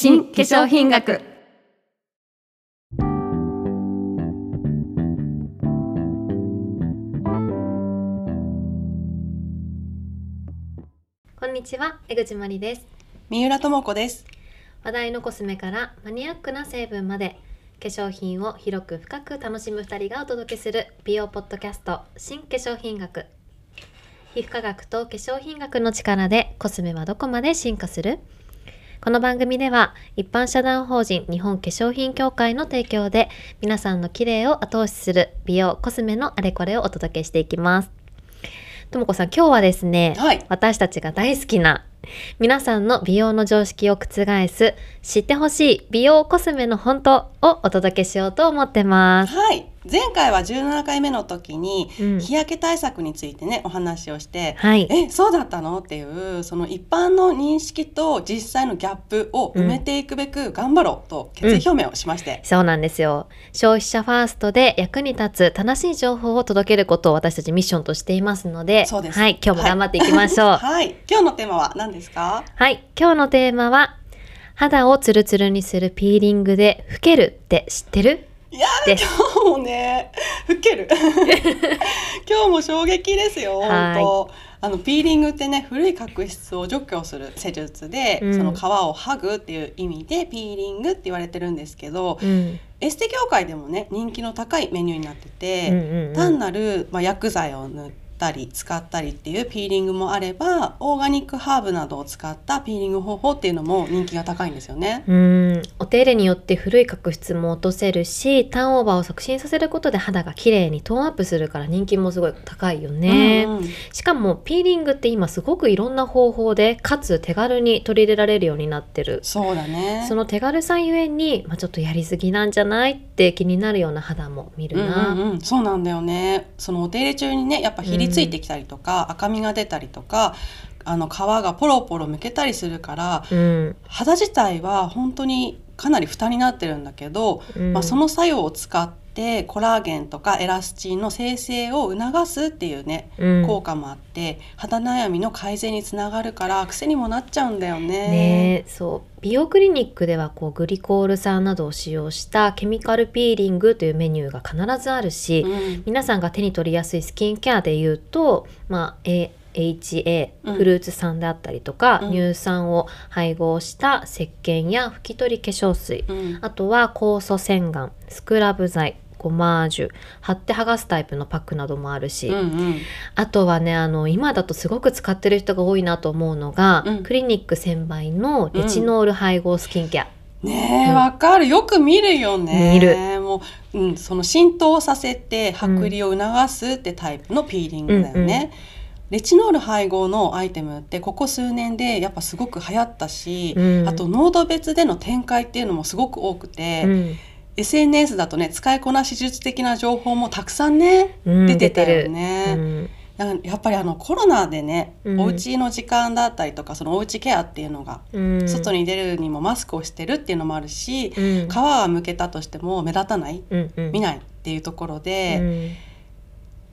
新化粧品学。こんにちは江口まりです。三浦智子です。話題のコスメからマニアックな成分まで化粧品を広く深く楽しむ二人がお届けする美容ポッドキャスト新化粧品学。皮膚科学と化粧品学の力でコスメはどこまで進化する？この番組では一般社団法人日本化粧品協会の提供で皆さんの綺麗を後押しする美容コスメのあれこれをお届けしていきます。ともこさん今日はですね、はい私たちが大好きな皆さんの美容の常識を覆す知ってほしい美容コスメの本当をお届けしようと思ってます。はい。前回は17回目の時にうん。日焼け対策についてねお話をして、はい。えそうだったの？っていうその一般の認識と実際のギャップを埋めていくべく頑張ろうと決意表明をしまして、そうなんですよ。消費者ファーストで役に立つ正しい情報を届けることを私たちミッションとしていますので、そうです。はい、今日も頑張っていきましょう。はい。今日のテーマは何ですか？はい、今日のテーマは、肌をツルツルにするピーリングで老けるって知ってる？いや今日もね老ける。今日も衝撃ですよはい。本当。あのピーリングってね古い角質を除去する施術で、うん。その皮を剥ぐっていう意味でピーリングって言われてるんですけど、うん。エステ業界でもね人気の高いメニューになってて、単なる、まあ、薬剤を塗ったり使ったりっていうピーリングもあればオーガニックハーブなどを使ったピーリング方法っていうのも人気が高いんですよね。うん、お手入れによって古い角質も落とせるし、ターンオーバーを促進させることで肌が綺麗にトーンアップするから人気もすごい高いよね。うんうんしかもピーリングって今すごくいろんな方法で、かつ手軽に取り入れられるようになってる。そうだねその手軽さゆえに、まあ、ちょっとやりすぎなんじゃないって気になるような肌も見るな。うんうんうん、そうなんだよねそのお手入れ中にねやっぱひりついてきたりとか、赤みが出たりとかあの皮がポロポロむけたりするからうん。肌自体は本当にかなり負担になってるんだけど、うん。まあ、その作用を使ってコラーゲンとかエラスチンの生成を促すっていうねうん。効果もあって肌悩みの改善につながるから癖にもなっちゃうんだよね。ねえそう。美容クリニックではこうグリコール酸などを使用したケミカルピーリングというメニューが必ずあるし、うん。皆さんが手に取りやすいスキンケアで言うと、まあ、AHA うん。フルーツ酸であったりとか、うん。乳酸を配合した石鹸や拭き取り化粧水。うん。あとは酵素洗顔スクラブ剤ゴマージュ貼って剥がすタイプのパックなどもあるし、うんうん。あとはねあの今だとすごく使ってる人が多いなと思うのが、うん。クリニック専売のレチノール配合スキンケア、ねえうん。わ、かる。よく見るよね。見る。もう、うん、その浸透させて剥離を促すってタイプのピーリングだよね、レチノール配合のアイテムってここ数年でやっぱすごく流行ったし、うん。あと濃度別での展開っていうのもすごく多くて、うん、SNS だとね使いこなし術的な情報もたくさんねうん出てたよね。やっぱりあのコロナでね、うん。お家の時間だったりとかそのおうちケアっていうのが、うん、外に出るにもマスクをしてるっていうのもあるし、うん。皮がむけたとしても目立たないうんうん。見ないっていうところうで、ん。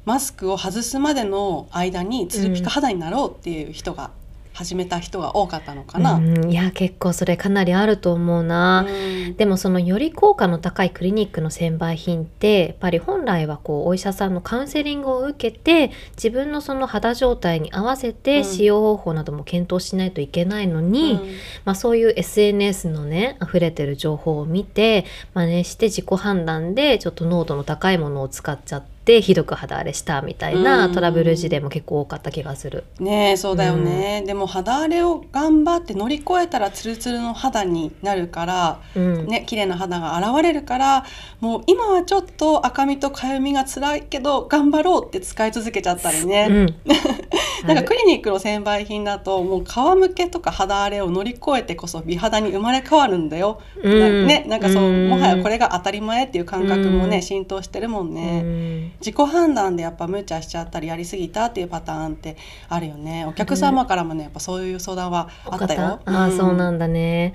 マスクを外すまでの間にツルピカ肌になろうっていう人が始めた人が多かったのかな。うんいや結構それかなりあると思うな、うん。でもそのより効果の高いクリニックの専売品ってやっぱり本来はこうお医者さんのカウンセリングを受けて自分のその肌状態に合わせうん。て使用方法なども検討しないといけないのに、うん。まあ、そういう SNS のね溢れてる情報を見て真似して自己判断でちょっと濃度の高いものを使っちゃってひどく肌荒れしたみたいなうん。トラブル事例も結構多かった気がする。ねえそうだよね、でも肌荒れを頑張って乗り越えたらツルツルの肌になるからうん。ね綺麗な肌が現れるからもう今はちょっと赤みとかゆみが辛いけど頑張ろうって使い続けちゃったりね、うん。なんかクリニックの専売品だともう皮むけとか肌荒れを乗り越えてこそ美肌に生まれ変わるんだよ、うん。ねなんかそううん。もはやこれが当たり前っていう感覚もね、うん。浸透してるもんうね、ん自己判断でやっぱ無茶しちゃったりやりすぎたっていうパターンってあるよね。お客様からもねやっぱそういう相談はあったよ。ああ、そうなんだね。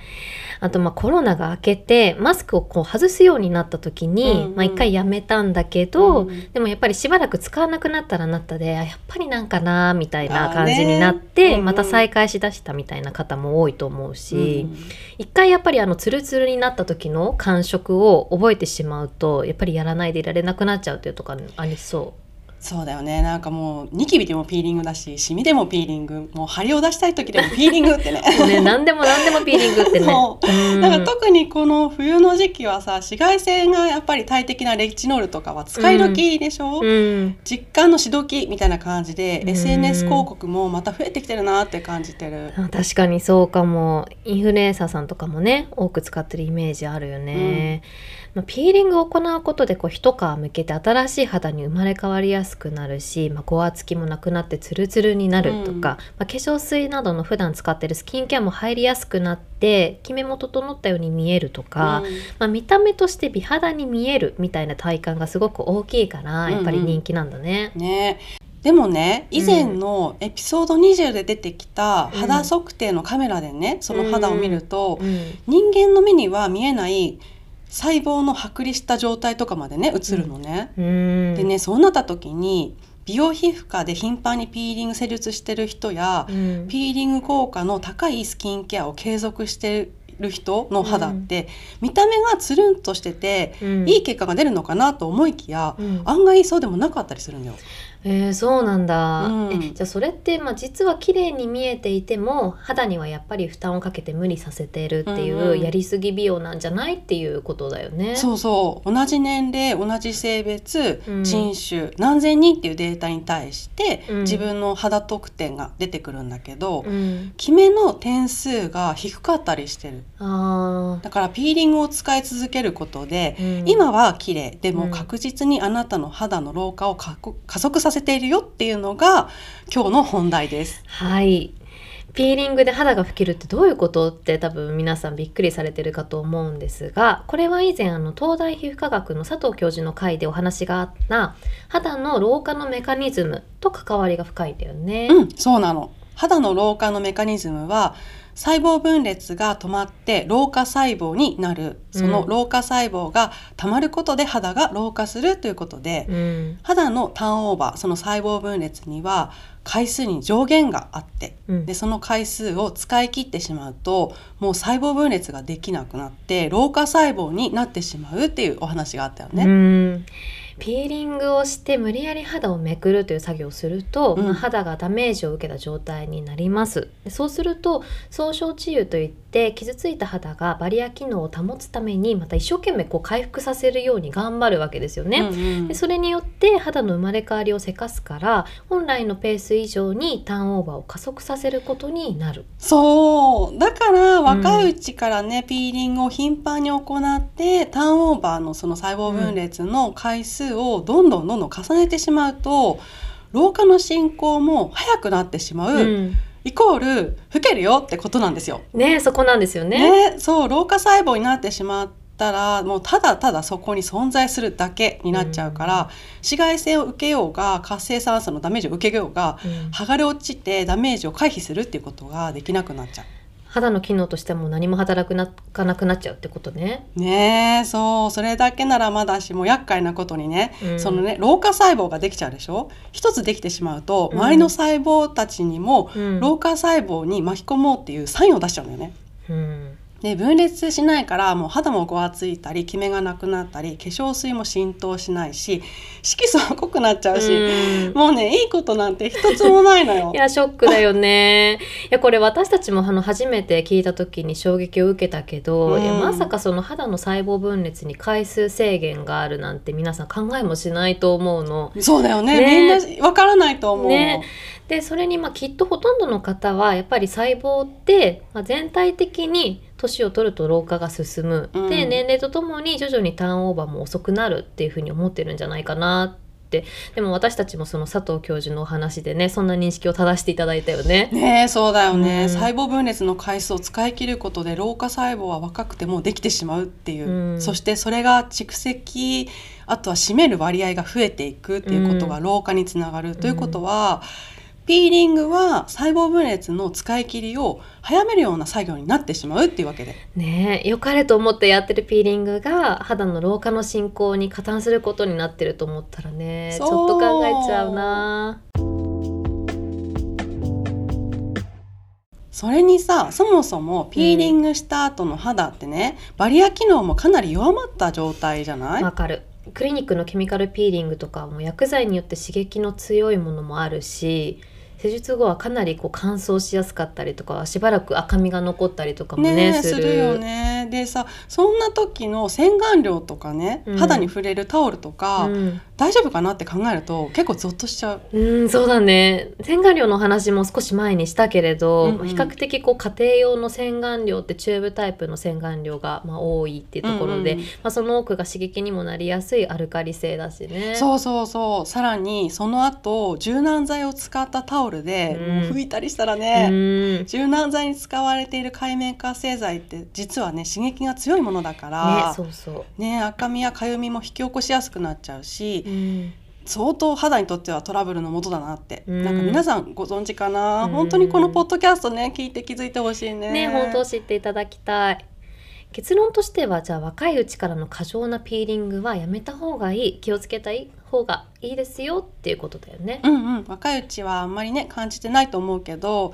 あとまあコロナが明けてマスクをこう外すようになった時に、うんうん。まあ一回やめたんだけど、うんでもやっぱりしばらく使わなくなったらなったであやっぱりなんかなみたいな感じになって、ねうんうん。また再開しだしたみたいな方も多いと思うし、うん一回やっぱりあのツルツルになった時の感触を覚えてしまうとやっぱりやらないでいられなくなっちゃうっていうとかありそそうだよね。なんかもうニキビでもピーリングだしシミでもピーリングもう張りを出したい時でもピーリングってね。ね何でも何でもピーリングってね。そう。うん。なんか特にこの冬の時期はさ紫外線がやっぱり大敵なレチノールとかは使い時でしょ、うん。実感のしどきみたいな感じで、うん。SNS 広告もまた増えてきてるなって感じてる。あ確かにそうかも。インフルエンサーさんとかもね多く使ってるイメージあるよね、まあ、ピーリングを行うことでこう一皮むけて新しい肌に生まれ変わりやすくなるし、まあ、ごわつきもなくなってツルツルになるとか、うん。まあ、化粧水などの普段使ってるスキンケアも入りやすくなってキメも整ったように見えるとか、うん。まあ、見た目として美肌に見えるみたいな体感がすごく大きいからやっぱり人気なんだね。ね。でもね以前のエピソード20で出てきたうん。肌測定のカメラでねその肌を見ると、うん。人間の目には見えない細胞の剥離した状態とかまでね映るのね。うん。でねそうなった時に美容皮膚科で頻繁にピーリング施術してる人や、うん。ピーリング効果の高いスキンケアを継続してる人の肌って、見た目がつるんとしてて、うん。いい結果が出るのかなと思いきや、うん。案外そうでもなかったりするんだよ。えー、そうなんだ、うん。えじゃあそれって、まあ、実は綺麗に見えていても肌にはやっぱり負担をかけて無理させてるっていう、うんうん。やりすぎ美容なんじゃないっていうことだよね。そうそう。同じ年齢同じ性別、うん。人種何千人っていうデータに対して、うん。自分の肌特典が出てくるんだけど、うん、キメの点数が低かったりしてる。あだからピーリングを使い続けることで、今は綺麗。でうんも確実にあなたの肌の老化を加速加速させているよっていうのが今日の本題です。はいピーリングで肌が拭けるってどういうことって多分皆さんびっくりされてるかと思うんですがこれは以前あの東大皮膚科学の佐藤教授の回でお話があった肌の老化のメカニズムと関わりが深いんだよね。うん、そうなの。肌の老化のメカニズムは細胞分裂が止まって老化細胞になる。そのうん老化細胞がたまることで肌が老化するということで、うん。肌のターンオーバーその細胞分裂には回数に上限があってうん。でその回数を使い切ってしまうともう細胞分裂ができなくなって老化細胞になってしまうっていうお話があったよね。うんピーリングをして無理やり肌をめくるという作業をすると、うん。まあ肌がダメージを受けた状態になります。でそうすると総症治癒といって傷ついた肌がバリア機能を保つためにまた一生懸命こう回復させるように頑張るわけですよね。うんうん。でそれによって肌の生まれ変わりをせかすから本来のペース以上にターンオーバーを加速させることになる。そう。だから若いうちからね、ピーリングを頻繁に行ってターンオーバーのその細胞分裂の回数をどんどんどんどん重ねてしまうと老化の進行も早くなってしまう、うんイコール老けるよってことなんですよ。ねそこなんですよね。ねそう老化細胞になってしまったらもうただただそこに存在するだけになっちゃうから、紫外線を受けようが活性酸素のダメージを受けようがうん剥がれ落ちてダメージを回避するっていうことができなくなっちゃう。肌の機能としても何も働くなかなくなっちゃうってことね。ねえそうそれだけならまだしも厄介なことにね、うん。そのね老化細胞ができちゃうでしょ？一つできてしまうとうん。周りの細胞たちにもうん。老化細胞に巻き込もうっていうサインを出しちゃうんだよね。うんで分裂しないからもう肌もごわついたりキメがなくなったり化粧水も浸透しないし色素も濃くなっちゃうし、うんもうねいいことなんて一つもないのよ い。やショックだよね。いやこれ私たちもあの初めて聞いた時に衝撃を受けたけど、うんいやまさかその肌の細胞分裂に回数制限があるなんて皆さん考えもしないと思うの。そうだよねねみんなわからないと思う。ねでそれにまあきっとほとんどの方はやっぱり細胞って、まあ、全体的に年を取ると老化が進む、うん。で年齢とともに徐々にターンオーバーも遅くなるっていうふうに思ってるんじゃないかなっって。でも私たちもその佐藤教授のお話でねそんな認識を正していただいたよね。ねえそうだよね、うん。細胞分裂の回数を使い切ることで老化細胞は若くてもできてしまうっていう、うん。そしてそれが蓄積あとは占める割合が増えていくっていうことが老化につながる、ということはピーリングは細胞分裂の使い切りを早めるような作業になってしまうっていうわけで。ねえ良かれと思ってやってるピーリングが肌の老化の進行に加担することになってると思ったらねちょっと考えちゃうな。それにさそもそもピーリングした後の肌ってね、バリア機能もかなり弱まった状態じゃない、わかる。クリニックのケミカルピーリングとかも薬剤によって刺激の強いものもあるし施術後はかなりこう乾燥しやすかったりとかしばらく赤みが残ったりとかもねねえする。するよね。でさそんな時の洗顔料とかね、うん。肌に触れるタオルとか、うん。大丈夫かなって考えると結構ゾッとしちゃう。うん、そうだね。洗顔料の話も少し前にしたけれど、うんうん。比較的こう家庭用の洗顔料ってチューブタイプの洗顔料がまあ多いっていうところで、うんうんまあ、その多くが刺激にもなりやすいアルカリ性だしね。そうそうそう。さらにその後柔軟剤を使ったタオルで、うん。拭いたりしたらうね、ん。柔軟剤に使われている界面活性剤って実はね刺激が強いものだからね、そうそう、ね赤みやかゆみも引き起こしやすくなっちゃうし、うん。相当肌にとってはトラブルのもとだなって、うん。なんか皆さんご存知かな、うん。本当にこのポッドキャストね聞いて気づいてほしいね。ね本当知っていただきたい結論としてはじゃあ若いうちからの過剰なピーリングはやめた方がいい気をつけたい方がいいですよっていうことだよね。うんうん。若いうちはあんまりね感じてないと思うけど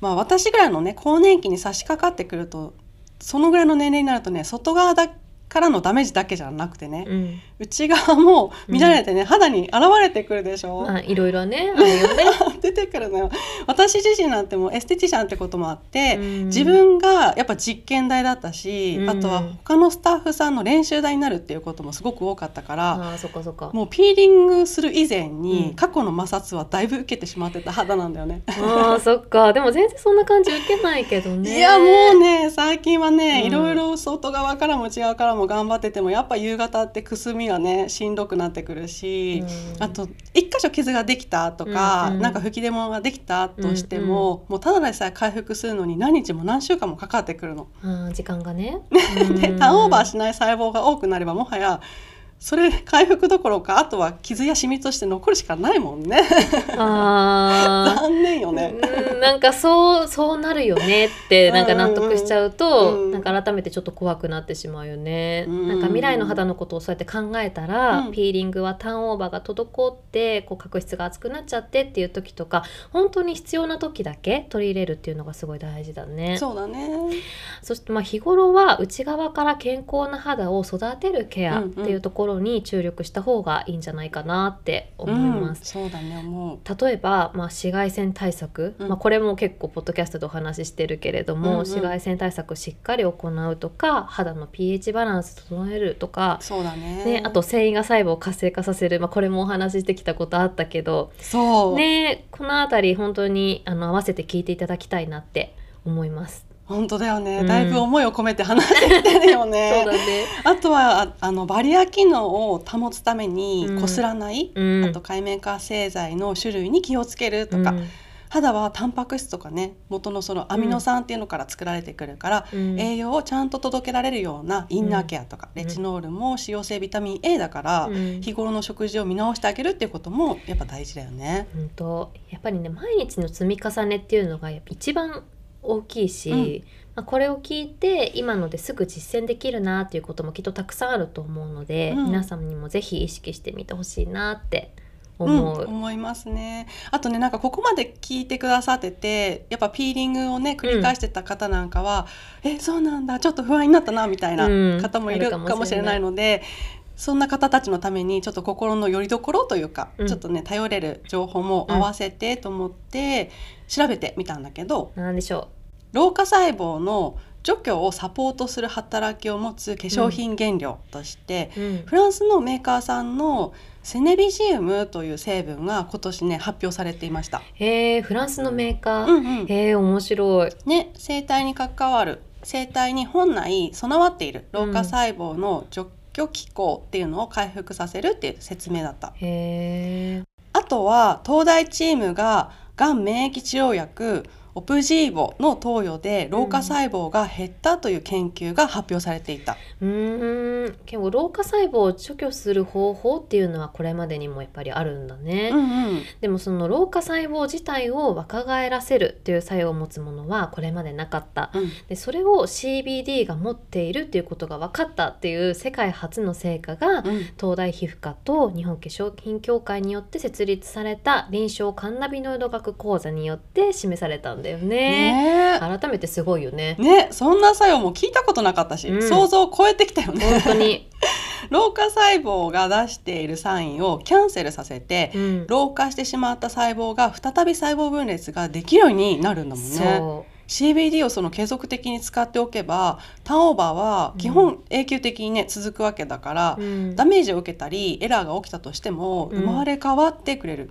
まあ私ぐらいのね更年期に差し掛かってくるとそのぐらいの年齢になるとね外側だからのダメージだけじゃなくてね、うん、内側も乱れてね、肌に現れてくるでしょ、まあいろいろね ね。出てくるのよ私自身なんてもうエステティシャンってこともあって、うん自分がやっぱ実験台だったし、うんあとは他のスタッフさんの練習台になるっていうこともすごく多かったから、ああそっかそっか。もうピーリングする以前に、うん過去の摩擦はだいぶ受けてしまってた肌なんだよね。ああそっか でも全然そんな感じ受けないけどね。いやもうね最近はね、うんいろいろ外側からも内側からも頑張っててもやっぱ夕方ってくすみがねしんどくなってくるし、うんあと一箇所傷ができたとか、うんうんなんか吹き出物ができたとしても、もうただでさえ回復するのに何日も何週間もかかってくるの。時間がね。で うんターンオーバーしない細胞が多くなればもはやそれ回復どころかあとは傷やシミとして残るしかないもんね。ああ。残念よね。うんなんかそうそうなるよねってなんか納得しちゃうと、うん。うんなんか改めてちょっと怖くなってしまうよね、うん。なんか未来の肌のことをそうやって考えたら、うん。ピーリングはターンオーバーが滞ってこう角質が厚くなっちゃってっていう時とか本当に必要な時だけ取り入れるっていうのがすごい大事だね。そうだね。そしてまあ日頃は内側から健康な肌を育てるケアっていうところに注力した方がいいんじゃないかなって思います、うん、そうだね思う。例えば、まあ、紫外線対策、うんまあ、これも結構ポッドキャストでお話ししてるけれども、うんうん紫外線対策しっかり行うとか肌の pH バランス整えるとか、そうだね。ね、あと繊維が細胞を活性化させる、まあ、これもお話ししてきたことあったけど、そう、ね、この辺り本当にあの合わせて聞いていただきたいなって思います。本当だよね、うん。だいぶ思いを込めて話してるよね。そうだね、あとはああのバリア機能を保つためにうん。こすらない、うん、あと界面活性剤の種類に気をつけるとか、うん。肌はタンパク質とかね元のそのアミノ酸っていうのから作られてくるから、うん。栄養をちゃんと届けられるようなインナーケアとか、うん。レチノールも脂溶性ビタミン A だから、うん。日頃の食事を見直してあげるっていうこともやっぱ大事だよね。本当。やっぱりね毎日の積み重ねっていうのがやっぱ一番大きいし、うん。まあ、これを聞いて今のですぐ実践できるなっていうこともきっとたくさんあると思うので、うん。皆さんにもぜひ意識してみてほしいなってうん、思う。思いますね。あとねなんかここまで聞いてくださっててやっぱピーリングをね繰り返してた方なんかは、えそうなんだちょっと不安になったなみたいなうん。方もいあるかもしれない。ので。そんな方たちのためにちょっと心の拠り所というか、うん。ちょっとね頼れる情報も合わせてと思って調べてみたんだけど、なんでしょ老化細胞の除去をサポートする働きを持つ化粧品原料として、う。うんフランスのメーカーさんのセネビジウムという成分が今年ね発表されていました。へえフランスのメーカー、うんうんへえ面白い。ね、生体に関わる生体に本来備わっている老化細胞の除去機構っていうのを回復させるっていう説明だった。へえ。あとは東大チームががん免疫治療薬オプジーボの投与で老化細胞が減ったという研究が発表されていた。うーん。結構老化細胞を除去する方法っていうのはこれまでにもやっぱりあるんだね。うんうんでもその老化細胞自体を若返らせるっていう作用を持つものはこれまでなかった。うんでそれを CBD が持っているっていうことが分かったっていう世界初の成果がうん東大皮膚科と日本化粧品協会によって設立された臨床カンナビノイド学講座によって示されたんだよね。ね改めてすごいよねえ。ねそんな作用も聞いたことなかったし、うん想像を超えてきたよね。本当に。老化細胞が出しているサインをキャンセルさせてうん、老化してしまった細胞が再び細胞分裂ができるようになるんだもんね。そ CBD をその継続的に使っておけばターンオーバーは基本永久的にね続くわけだからう。、うんダメージを受けたりエラーが起きたとしてもうん生まれ変わってくれる、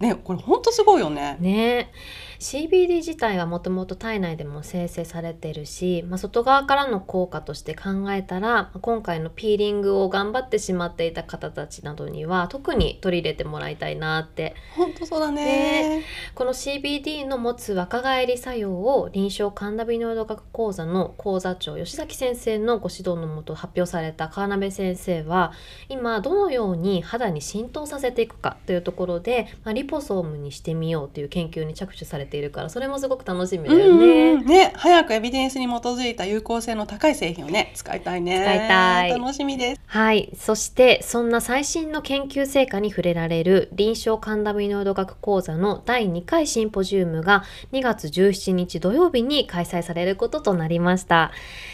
ねこれほんとすごいよね。ね CBD 自体はもともと体内でも生成されてるし、まあ、外側からの効果として考えたらまあ今回のピーリングを頑張ってしまっていた方たちなどには特に取り入れてもらいたいなってほんとそうだね。この CBD の持つ若返り作用を臨床カンナビノイド学講座の講座長吉崎先生のご指導のもと発表された川辺先生は今どのように肌に浸透させていくかというところで、まあ、リポソームにしてみようという研究に着手されているからそれもすごく楽しみだようんね。うんね早くエビデンスに基づいた有効性の高い製品をね使いたいね。使いたい楽しみです。はい。そして、そんな最新の研究成果に触れられる臨床カンナビノイド学講座の第2回シンポジウムが2月17日土曜日に開催されることとなりました。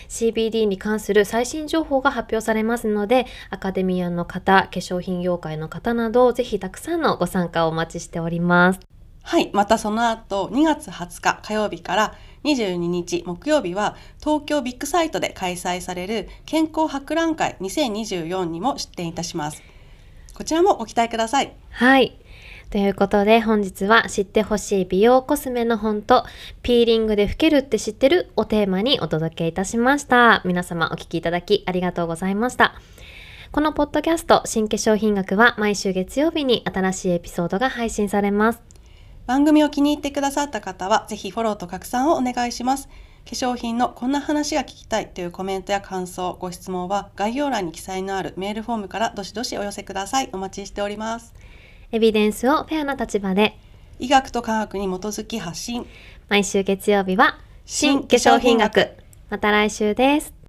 CBD に関する最新情報が発表されますので、アカデミアの方、化粧品業界の方など、ぜひたくさんのご参加をお待ちしております。はい、またその後2月20日火曜日から22日木曜日は東京ビッグサイトで開催される健康博覧会2024にも出展いたします。こちらもご期待ください。はい。ということで本日は知ってほしい美容コスメの本とピーリングで老けるって知ってるをテーマにお届けいたしました。皆様お聞きいただきありがとうございました。このポッドキャスト新化粧品学は毎週月曜日に新しいエピソードが配信されます。番組を気に入ってくださった方はぜひフォローと拡散をお願いします。化粧品のこんな話が聞きたいというコメントや感想、ご質問は概要欄に記載のあるメールフォームからどしどしお寄せください。お待ちしております。エビデンスをフェアな立場で医学と科学に基づき発信。毎週月曜日は新化粧品学。また来週です。